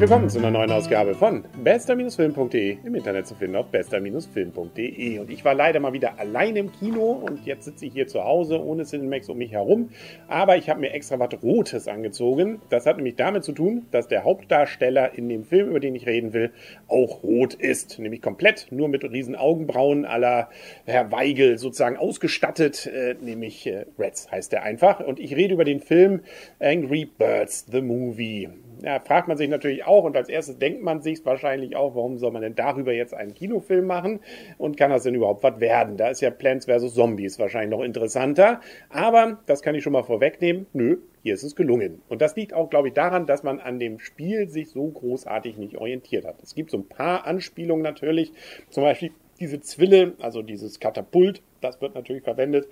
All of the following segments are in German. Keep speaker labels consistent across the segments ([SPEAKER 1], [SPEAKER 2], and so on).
[SPEAKER 1] willkommen zu einer neuen Ausgabe von bester-film.de im Internet zu finden auf bester-film.de. Und ich war leider mal wieder allein im Kino und jetzt sitze ich hier zu Hause ohne Cinemax um mich herum. Aber ich habe mir extra was Rotes angezogen. Das hat nämlich damit zu tun, dass der Hauptdarsteller in dem Film, über den ich reden will, auch rot ist. Nämlich komplett nur mit riesen Augenbrauen aller Herr Weigel sozusagen ausgestattet. Äh, nämlich äh, Reds heißt er einfach. Und ich rede über den Film Angry Birds, The Movie ja, fragt man sich natürlich auch und als erstes denkt man sich wahrscheinlich auch, warum soll man denn darüber jetzt einen Kinofilm machen und kann das denn überhaupt was werden? Da ist ja Plants vs. Zombies wahrscheinlich noch interessanter, aber das kann ich schon mal vorwegnehmen, nö, hier ist es gelungen. Und das liegt auch, glaube ich, daran, dass man an dem Spiel sich so großartig nicht orientiert hat. Es gibt so ein paar Anspielungen natürlich, zum Beispiel diese Zwille, also dieses Katapult, das wird natürlich verwendet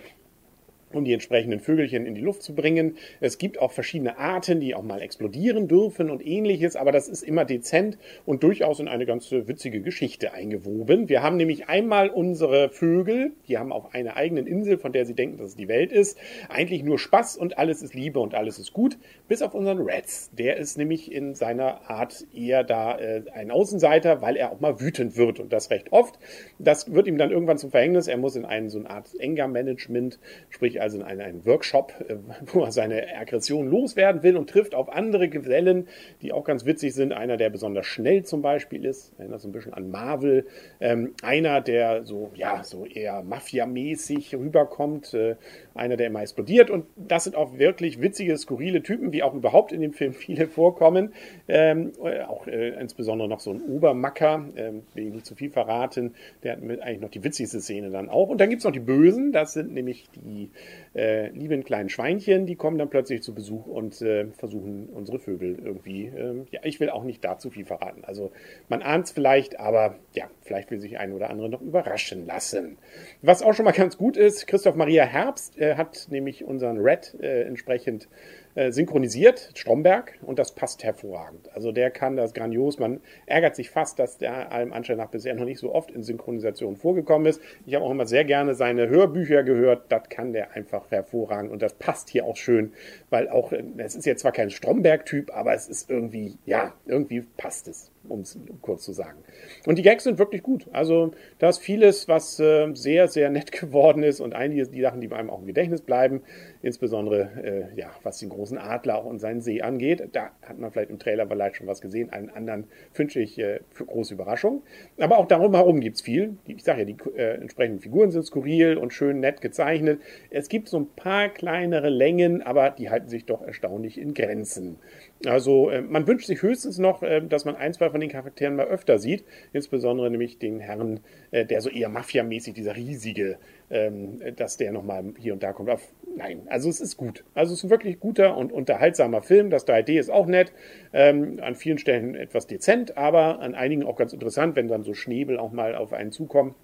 [SPEAKER 1] um die entsprechenden Vögelchen in die Luft zu bringen. Es gibt auch verschiedene Arten, die auch mal explodieren dürfen und ähnliches, aber das ist immer dezent und durchaus in eine ganz witzige Geschichte eingewoben. Wir haben nämlich einmal unsere Vögel, die haben auf einer eigenen Insel, von der sie denken, dass es die Welt ist, eigentlich nur Spaß und alles ist Liebe und alles ist gut, bis auf unseren Reds. Der ist nämlich in seiner Art eher da äh, ein Außenseiter, weil er auch mal wütend wird und das recht oft. Das wird ihm dann irgendwann zum Verhängnis. Er muss in einen so eine Art Anger-Management, sprich also in einen, einen Workshop, äh, wo er seine Aggression loswerden will und trifft auf andere Gesellen, die auch ganz witzig sind. Einer, der besonders schnell zum Beispiel ist, erinnert so ein bisschen an Marvel. Ähm, einer, der so, ja, so eher Mafia-mäßig rüberkommt. Äh, einer, der immer explodiert. Und das sind auch wirklich witzige, skurrile Typen, wie auch überhaupt in dem Film viele vorkommen. Ähm, äh, auch äh, insbesondere noch so ein Obermacker, ähm, will ich nicht zu viel verraten. Der hat mit eigentlich noch die witzigste Szene dann auch. Und dann gibt es noch die Bösen, das sind nämlich die äh, lieben kleinen Schweinchen, die kommen dann plötzlich zu Besuch und äh, versuchen unsere Vögel irgendwie. Äh, ja, ich will auch nicht da zu viel verraten. Also man ahnt es vielleicht, aber ja, vielleicht will sich ein oder andere noch überraschen lassen. Was auch schon mal ganz gut ist, Christoph Maria Herbst äh, hat nämlich unseren Red äh, entsprechend äh, synchronisiert, Stromberg, und das passt hervorragend. Also der kann das grandios. Man ärgert sich fast, dass der allem Anschein nach bisher noch nicht so oft in Synchronisation vorgekommen ist. Ich habe auch immer sehr gerne seine Hörbücher gehört. Das kann der einfach hervorragend und das passt hier auch schön, weil auch, äh, es ist jetzt zwar kein Stromberg-Typ, aber es ist irgendwie, ja, irgendwie passt es um es kurz zu sagen. Und die Gags sind wirklich gut. Also da ist vieles, was äh, sehr, sehr nett geworden ist und einige die Sachen, die einem auch im Gedächtnis bleiben, insbesondere äh, ja, was den großen Adler und seinen See angeht. Da hat man vielleicht im Trailer vielleicht schon was gesehen. Einen anderen wünsche ich äh, für große Überraschung. Aber auch darum herum gibt es viel. Ich sage ja, die äh, entsprechenden Figuren sind skurril und schön nett gezeichnet. Es gibt so ein paar kleinere Längen, aber die halten sich doch erstaunlich in Grenzen. Also äh, man wünscht sich höchstens noch, äh, dass man ein, zwei von den Charakteren mal öfter sieht. Insbesondere nämlich den Herrn, äh, der so eher Mafia-mäßig, dieser riesige, ähm, dass der nochmal hier und da kommt. Auf, nein, also es ist gut. Also es ist ein wirklich guter und unterhaltsamer Film. Das 3D ist auch nett. Ähm, an vielen Stellen etwas dezent, aber an einigen auch ganz interessant, wenn dann so Schnäbel auch mal auf einen zukommen.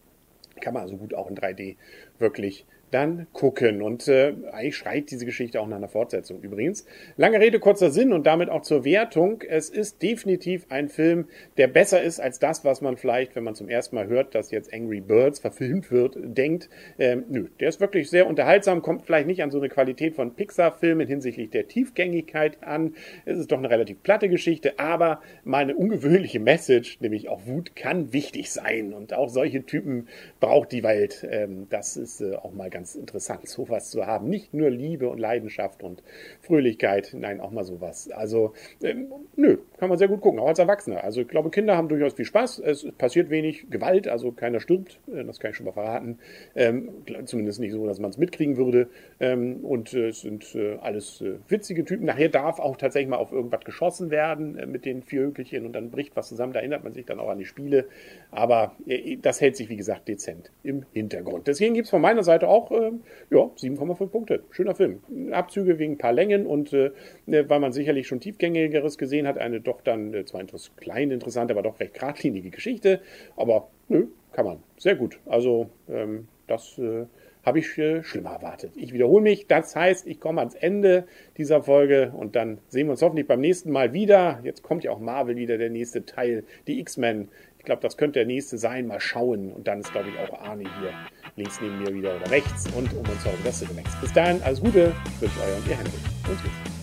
[SPEAKER 1] Kann man also gut auch in 3D wirklich dann gucken. Und äh, eigentlich schreit diese Geschichte auch nach einer Fortsetzung übrigens. Lange Rede, kurzer Sinn und damit auch zur Wertung. Es ist definitiv ein Film, der besser ist als das, was man vielleicht, wenn man zum ersten Mal hört, dass jetzt Angry Birds verfilmt wird, denkt. Ähm, nö, der ist wirklich sehr unterhaltsam, kommt vielleicht nicht an so eine Qualität von Pixar-Filmen hinsichtlich der Tiefgängigkeit an. Es ist doch eine relativ platte Geschichte, aber mal eine ungewöhnliche Message, nämlich auch Wut kann wichtig sein. Und auch solche Typen braucht die Welt. Ähm, das ist äh, auch mal ganz ganz interessant, sowas zu haben. Nicht nur Liebe und Leidenschaft und Fröhlichkeit, nein, auch mal sowas. Also, ähm, nö, kann man sehr gut gucken, auch als Erwachsener. Also, ich glaube, Kinder haben durchaus viel Spaß. Es passiert wenig Gewalt, also keiner stirbt, äh, das kann ich schon mal verraten. Ähm, zumindest nicht so, dass man es mitkriegen würde. Ähm, und äh, es sind äh, alles äh, witzige Typen. Nachher darf auch tatsächlich mal auf irgendwas geschossen werden äh, mit den Vierhökelchen und dann bricht was zusammen. Da erinnert man sich dann auch an die Spiele. Aber äh, das hält sich, wie gesagt, dezent im Hintergrund. Deswegen gibt es von meiner Seite auch äh, ja, 7,5 Punkte. Schöner Film. Abzüge wegen ein paar Längen und äh, ne, weil man sicherlich schon tiefgängigeres gesehen hat, eine doch dann äh, zwar interess klein interessante, aber doch recht geradlinige Geschichte. Aber nö, kann man. Sehr gut. Also ähm, das äh, habe ich äh, schlimmer erwartet. Ich wiederhole mich. Das heißt, ich komme ans Ende dieser Folge und dann sehen wir uns hoffentlich beim nächsten Mal wieder. Jetzt kommt ja auch Marvel wieder, der nächste Teil, die X-Men. Ich glaube, das könnte der nächste sein. Mal schauen. Und dann ist, glaube ich, auch Arne hier links neben mir wieder oder rechts und um uns herum das Cinemax. Bis dahin, alles Gute. Ich wünsche euch und ihr Henry. Und tschüss.